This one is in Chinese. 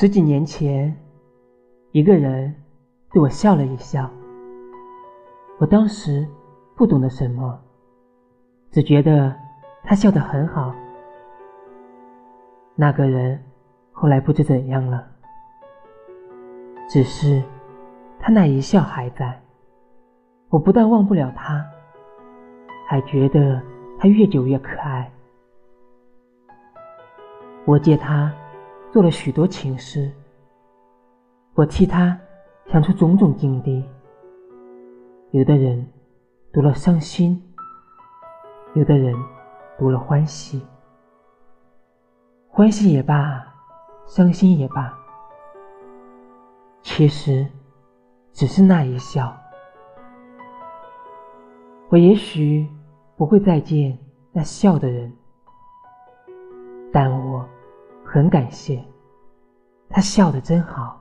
十几年前，一个人对我笑了一笑。我当时不懂得什么，只觉得他笑得很好。那个人后来不知怎样了，只是他那一笑还在。我不但忘不了他，还觉得他越久越可爱。我借他。做了许多情诗，我替他想出种种境地。有的人读了伤心，有的人读了欢喜。欢喜也罢，伤心也罢，其实只是那一笑。我也许不会再见那笑的人，但我。很感谢，他笑得真好。